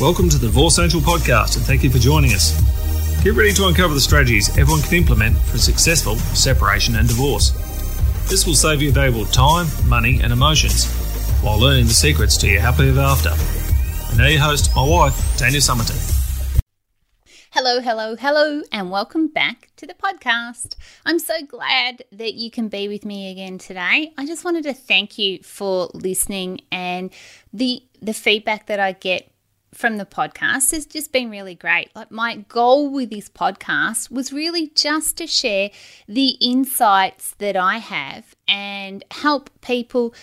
Welcome to the Divorce Central podcast and thank you for joining us. Get ready to uncover the strategies everyone can implement for successful separation and divorce. This will save you valuable time, money, and emotions while learning the secrets to your happy ever after. And now your host, my wife, Tanya Summerton. Hello, hello, hello, and welcome back to the podcast. I'm so glad that you can be with me again today. I just wanted to thank you for listening and the the feedback that I get from the podcast has just been really great. Like my goal with this podcast was really just to share the insights that I have and help people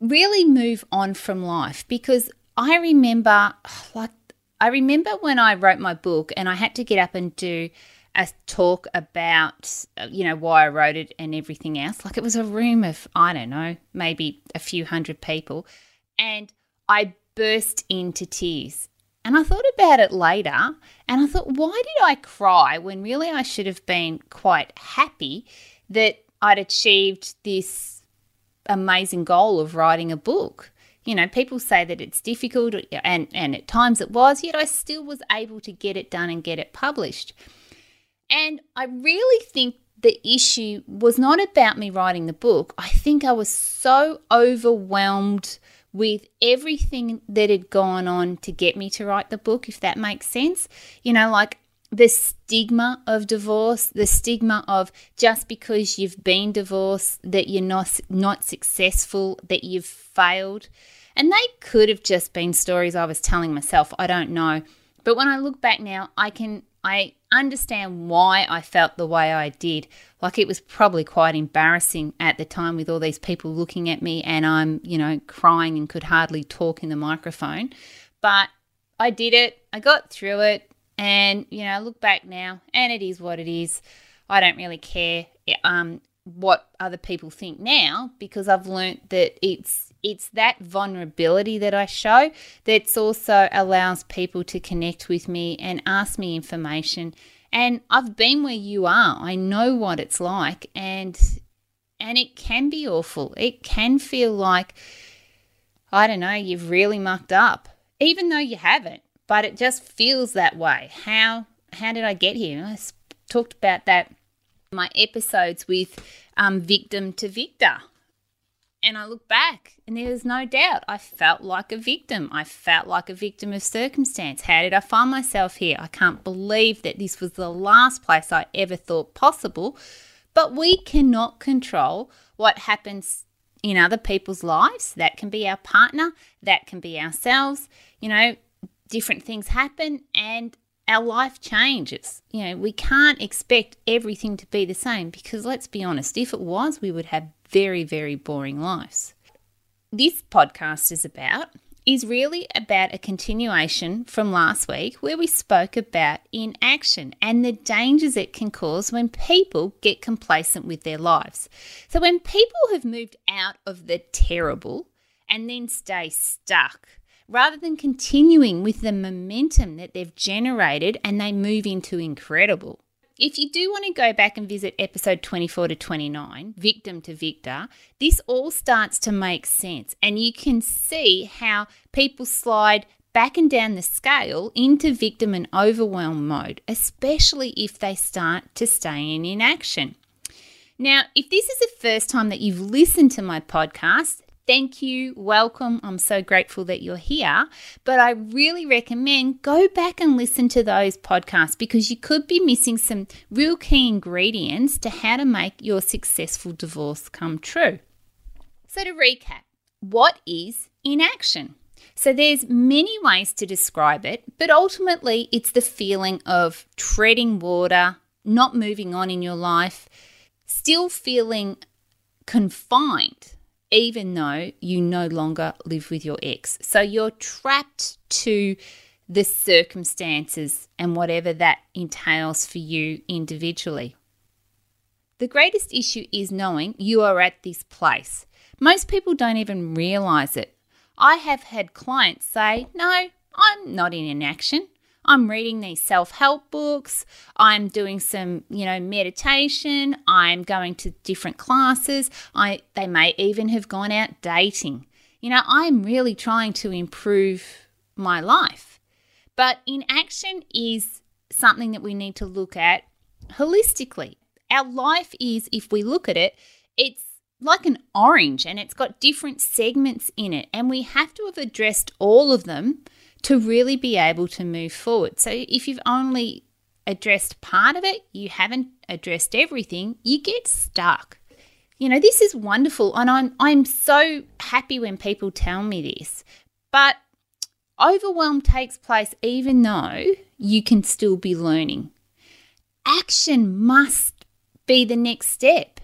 really move on from life. Because I remember like I remember when I wrote my book and I had to get up and do a talk about uh, you know why I wrote it and everything else. Like it was a room of I don't know maybe a few hundred people. And I burst into tears and I thought about it later and I thought why did I cry when really I should have been quite happy that I'd achieved this amazing goal of writing a book you know, people say that it's difficult, and, and at times it was, yet I still was able to get it done and get it published. And I really think the issue was not about me writing the book. I think I was so overwhelmed with everything that had gone on to get me to write the book, if that makes sense. You know, like the stigma of divorce, the stigma of just because you've been divorced that you're not not successful, that you've failed. And they could have just been stories I was telling myself. I don't know. But when I look back now, I can I understand why I felt the way I did. Like it was probably quite embarrassing at the time with all these people looking at me and I'm, you know, crying and could hardly talk in the microphone. But I did it. I got through it. And, you know, I look back now and it is what it is. I don't really care um, what other people think now because I've learnt that it's it's that vulnerability that I show that's also allows people to connect with me and ask me information. And I've been where you are. I know what it's like and and it can be awful. It can feel like I don't know, you've really mucked up even though you haven't, but it just feels that way. How how did I get here? I talked about that my episodes with um, victim to victor and I look back and there's no doubt I felt like a victim. I felt like a victim of circumstance. How did I find myself here? I can't believe that this was the last place I ever thought possible. But we cannot control what happens in other people's lives. That can be our partner, that can be ourselves. You know, different things happen and our life changes. You know, we can't expect everything to be the same because let's be honest, if it was, we would have very, very boring lives. This podcast is about is really about a continuation from last week where we spoke about inaction and the dangers it can cause when people get complacent with their lives. So, when people have moved out of the terrible and then stay stuck, rather than continuing with the momentum that they've generated and they move into incredible. If you do want to go back and visit episode 24 to 29, Victim to Victor, this all starts to make sense and you can see how people slide back and down the scale into victim and overwhelm mode, especially if they start to stay in inaction. Now, if this is the first time that you've listened to my podcast, Thank you, welcome. I'm so grateful that you're here. But I really recommend go back and listen to those podcasts because you could be missing some real key ingredients to how to make your successful divorce come true. So to recap, what is inaction? So there's many ways to describe it, but ultimately it's the feeling of treading water, not moving on in your life, still feeling confined even though you no longer live with your ex. So you're trapped to the circumstances and whatever that entails for you individually. The greatest issue is knowing you are at this place. Most people don't even realize it. I have had clients say, No, I'm not in inaction. I'm reading these self help books. I'm doing some, you know, meditation. I'm going to different classes. I, they may even have gone out dating. You know, I'm really trying to improve my life. But inaction is something that we need to look at holistically. Our life is, if we look at it, it's like an orange and it's got different segments in it, and we have to have addressed all of them to really be able to move forward. So if you've only addressed part of it, you haven't addressed everything, you get stuck. You know, this is wonderful and I'm I'm so happy when people tell me this. But overwhelm takes place even though you can still be learning. Action must be the next step.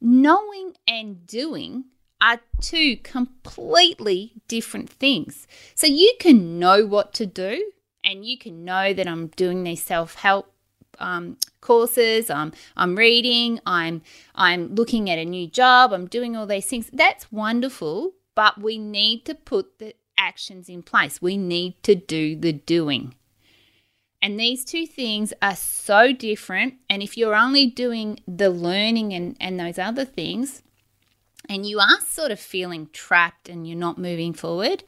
Knowing and doing are two completely different things. So you can know what to do and you can know that I'm doing these self help um, courses. I'm I'm reading. I'm I'm looking at a new job. I'm doing all these things. That's wonderful, but we need to put the actions in place. We need to do the doing. And these two things are so different. And if you're only doing the learning and, and those other things, and you are sort of feeling trapped and you're not moving forward,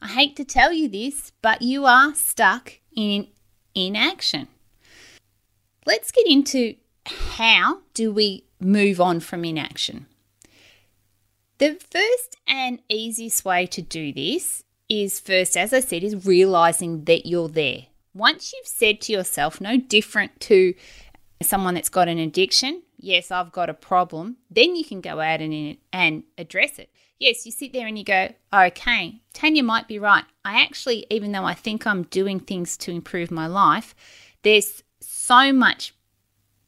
I hate to tell you this, but you are stuck in inaction. Let's get into how do we move on from inaction. The first and easiest way to do this is first, as I said, is realizing that you're there. Once you've said to yourself, no different to someone that's got an addiction, yes, I've got a problem, then you can go out and, and address it. Yes, you sit there and you go, okay, Tanya might be right. I actually, even though I think I'm doing things to improve my life, there's so much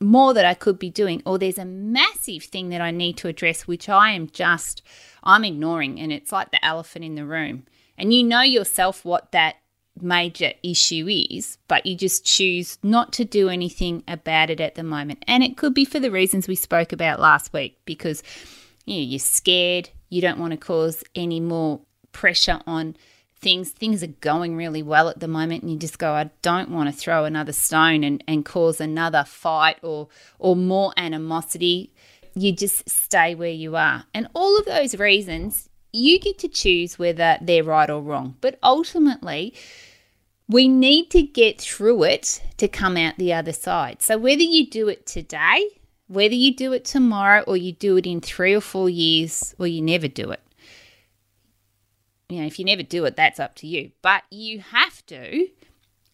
more that I could be doing, or there's a massive thing that I need to address, which I am just, I'm ignoring. And it's like the elephant in the room. And you know yourself what that major issue is, but you just choose not to do anything about it at the moment. And it could be for the reasons we spoke about last week because you know, you're scared, you don't want to cause any more pressure on things. Things are going really well at the moment, and you just go, I don't want to throw another stone and, and cause another fight or or more animosity. You just stay where you are. And all of those reasons, you get to choose whether they're right or wrong. But ultimately, we need to get through it to come out the other side. So, whether you do it today, whether you do it tomorrow, or you do it in three or four years, or you never do it, you know, if you never do it, that's up to you. But you have to,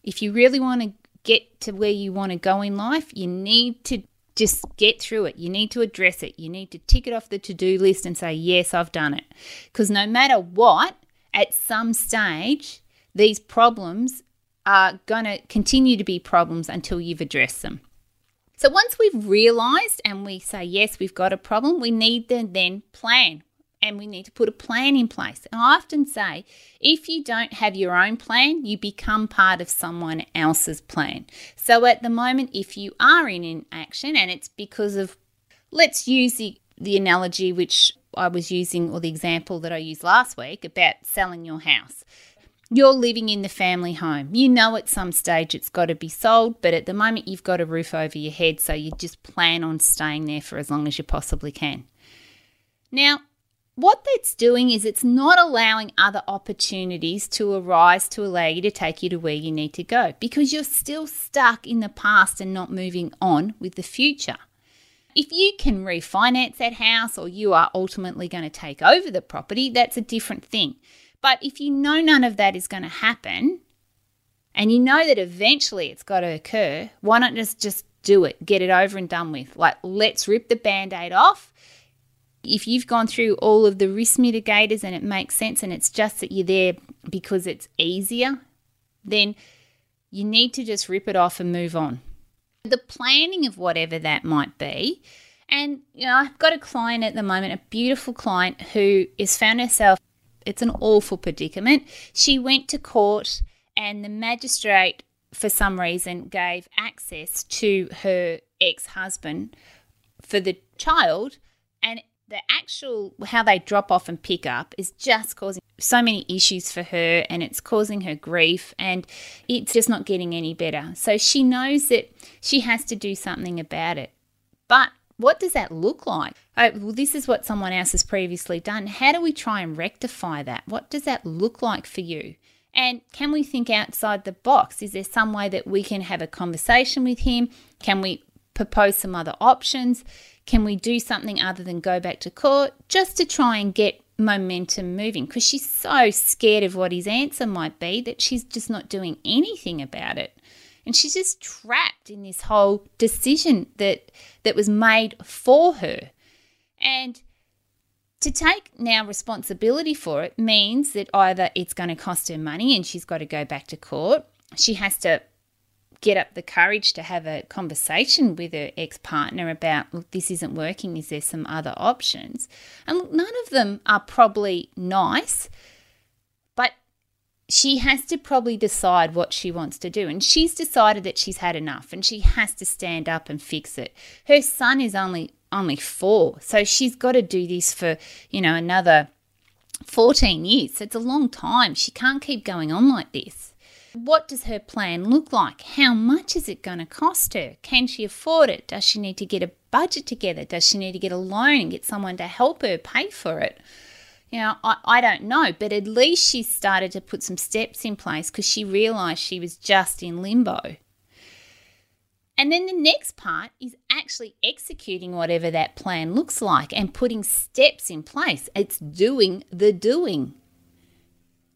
if you really want to get to where you want to go in life, you need to just get through it. You need to address it. You need to tick it off the to do list and say, Yes, I've done it. Because no matter what, at some stage, these problems are going to continue to be problems until you've addressed them. So once we've realized and we say, yes, we've got a problem, we need to then plan and we need to put a plan in place. And I often say, if you don't have your own plan, you become part of someone else's plan. So at the moment, if you are in inaction and it's because of, let's use the, the analogy which I was using or the example that I used last week about selling your house. You're living in the family home. You know at some stage it's got to be sold, but at the moment you've got a roof over your head, so you just plan on staying there for as long as you possibly can. Now, what that's doing is it's not allowing other opportunities to arise to allow you to take you to where you need to go because you're still stuck in the past and not moving on with the future. If you can refinance that house or you are ultimately going to take over the property, that's a different thing. But if you know none of that is going to happen and you know that eventually it's got to occur, why not just just do it, get it over and done with? Like let's rip the band-aid off. If you've gone through all of the risk mitigators and it makes sense and it's just that you're there because it's easier, then you need to just rip it off and move on. The planning of whatever that might be, and you know, I've got a client at the moment, a beautiful client who has found herself it's an awful predicament. She went to court, and the magistrate, for some reason, gave access to her ex husband for the child. And the actual how they drop off and pick up is just causing so many issues for her and it's causing her grief and it's just not getting any better. So she knows that she has to do something about it. But what does that look like? Oh, well, this is what someone else has previously done. How do we try and rectify that? What does that look like for you? And can we think outside the box? Is there some way that we can have a conversation with him? Can we propose some other options? Can we do something other than go back to court just to try and get momentum moving? Because she's so scared of what his answer might be that she's just not doing anything about it. And she's just trapped in this whole decision that that was made for her. And to take now responsibility for it means that either it's going to cost her money and she's got to go back to court, she has to get up the courage to have a conversation with her ex partner about, look, this isn't working. Is there some other options? And look, none of them are probably nice, she has to probably decide what she wants to do. And she's decided that she's had enough and she has to stand up and fix it. Her son is only only four. So she's got to do this for, you know, another 14 years. So it's a long time. She can't keep going on like this. What does her plan look like? How much is it going to cost her? Can she afford it? Does she need to get a budget together? Does she need to get a loan and get someone to help her pay for it? You know, I, I don't know, but at least she started to put some steps in place because she realised she was just in limbo. And then the next part is actually executing whatever that plan looks like and putting steps in place. It's doing the doing.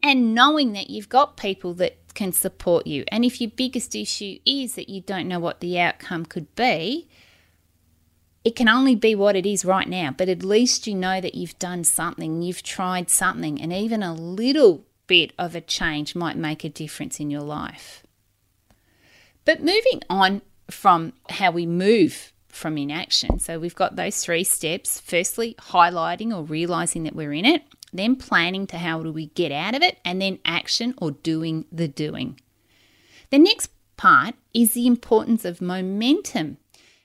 And knowing that you've got people that can support you. And if your biggest issue is that you don't know what the outcome could be, it can only be what it is right now. But at least you know that you've done something, you've tried something, and even a little bit of a change might make a difference in your life. But moving on from how we move from inaction. So we've got those three steps. Firstly, highlighting or realizing that we're in it, then planning to how do we get out of it, and then action or doing the doing. The next part is the importance of momentum.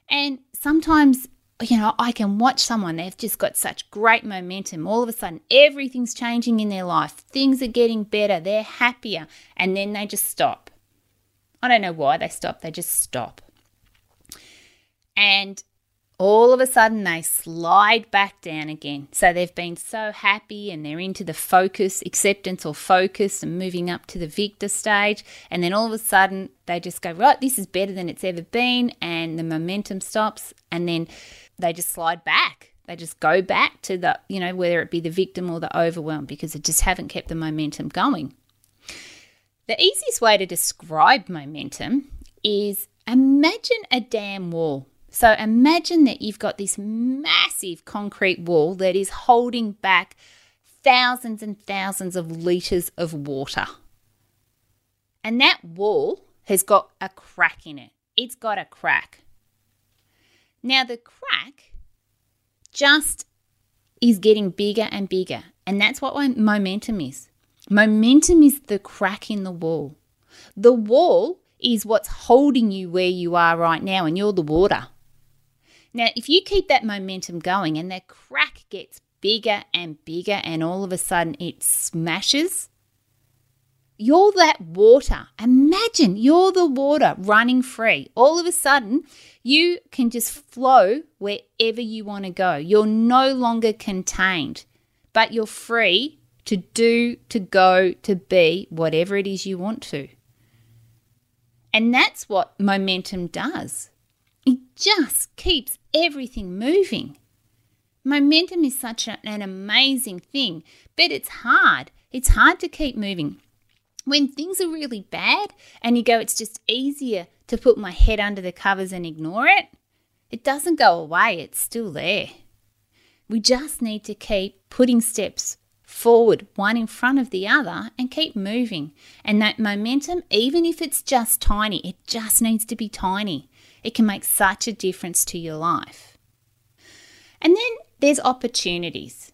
And sometimes, you know, I can watch someone, they've just got such great momentum. All of a sudden, everything's changing in their life, things are getting better, they're happier, and then they just stop. I don't know why they stop, they just stop and all of a sudden they slide back down again. So they've been so happy and they're into the focus, acceptance or focus and moving up to the victor stage. And then all of a sudden they just go, right, this is better than it's ever been. And the momentum stops. And then they just slide back. They just go back to the, you know, whether it be the victim or the overwhelmed because they just haven't kept the momentum going. The easiest way to describe momentum is imagine a dam wall so imagine that you've got this massive concrete wall that is holding back thousands and thousands of litres of water. And that wall has got a crack in it. It's got a crack. Now, the crack just is getting bigger and bigger. And that's what momentum is. Momentum is the crack in the wall. The wall is what's holding you where you are right now, and you're the water. Now, if you keep that momentum going and that crack gets bigger and bigger, and all of a sudden it smashes, you're that water. Imagine you're the water running free. All of a sudden, you can just flow wherever you want to go. You're no longer contained, but you're free to do, to go, to be whatever it is you want to. And that's what momentum does. It just keeps everything moving. Momentum is such an amazing thing, but it's hard. It's hard to keep moving. When things are really bad and you go, it's just easier to put my head under the covers and ignore it, it doesn't go away, it's still there. We just need to keep putting steps forward, one in front of the other, and keep moving. And that momentum, even if it's just tiny, it just needs to be tiny. It can make such a difference to your life. And then there's opportunities.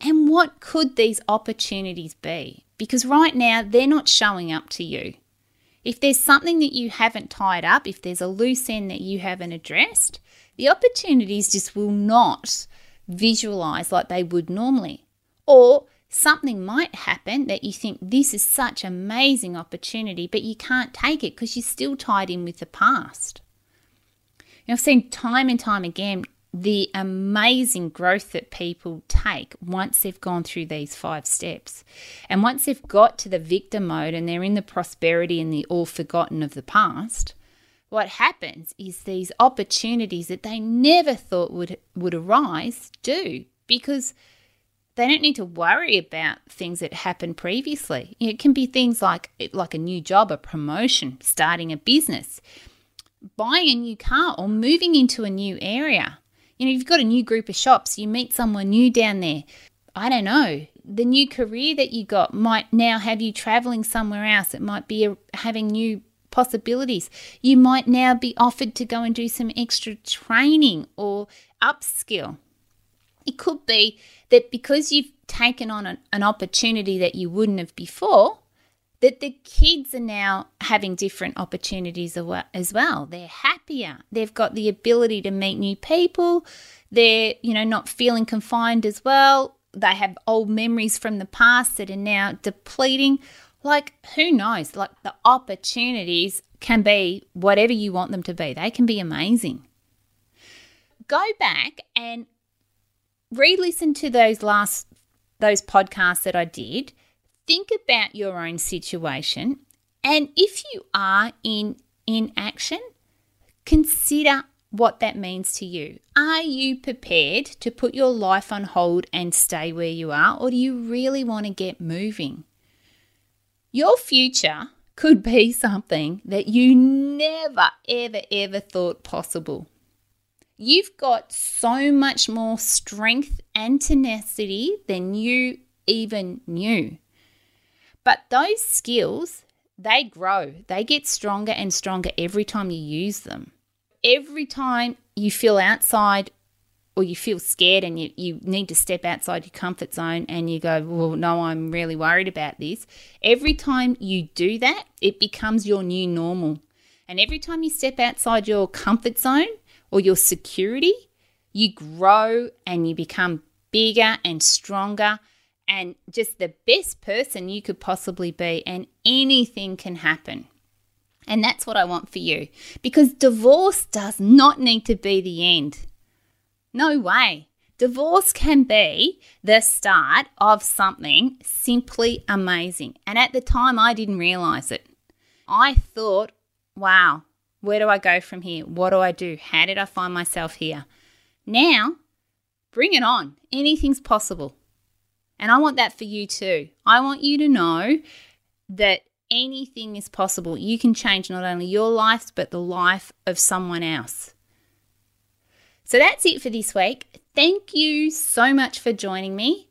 And what could these opportunities be? Because right now they're not showing up to you. If there's something that you haven't tied up, if there's a loose end that you haven't addressed, the opportunities just will not visualize like they would normally. Or something might happen that you think this is such amazing opportunity, but you can't take it because you're still tied in with the past. I've seen time and time again the amazing growth that people take once they've gone through these five steps. And once they've got to the victim mode and they're in the prosperity and the all forgotten of the past, what happens is these opportunities that they never thought would would arise do because they don't need to worry about things that happened previously. It can be things like like a new job, a promotion, starting a business, buying a new car or moving into a new area you know, you've got a new group of shops, you meet someone new down there. I don't know. The new career that you got might now have you traveling somewhere else. It might be having new possibilities. You might now be offered to go and do some extra training or upskill. It could be that because you've taken on an, an opportunity that you wouldn't have before, that the kids are now having different opportunities as well. They're happier. They've got the ability to meet new people. They're, you know, not feeling confined as well. They have old memories from the past that are now depleting. Like, who knows? Like, the opportunities can be whatever you want them to be, they can be amazing. Go back and re listen to those last those podcasts that I did think about your own situation. And if you are in inaction, consider what that means to you. Are you prepared to put your life on hold and stay where you are, or do you really want to get moving? Your future could be something that you never, ever, ever thought possible. You've got so much more strength and tenacity than you even knew. But those skills, they grow, they get stronger and stronger every time you use them. Every time you feel outside or you feel scared and you, you need to step outside your comfort zone and you go, Well, no, I'm really worried about this. Every time you do that, it becomes your new normal. And every time you step outside your comfort zone or your security, you grow and you become bigger and stronger and just the best person you could possibly be, and anything can happen. And that's what I want for you because divorce does not need to be the end. No way. Divorce can be the start of something simply amazing. And at the time, I didn't realize it. I thought, wow, where do I go from here? What do I do? How did I find myself here? Now, bring it on. Anything's possible. And I want that for you too. I want you to know that anything is possible. You can change not only your life, but the life of someone else. So that's it for this week. Thank you so much for joining me.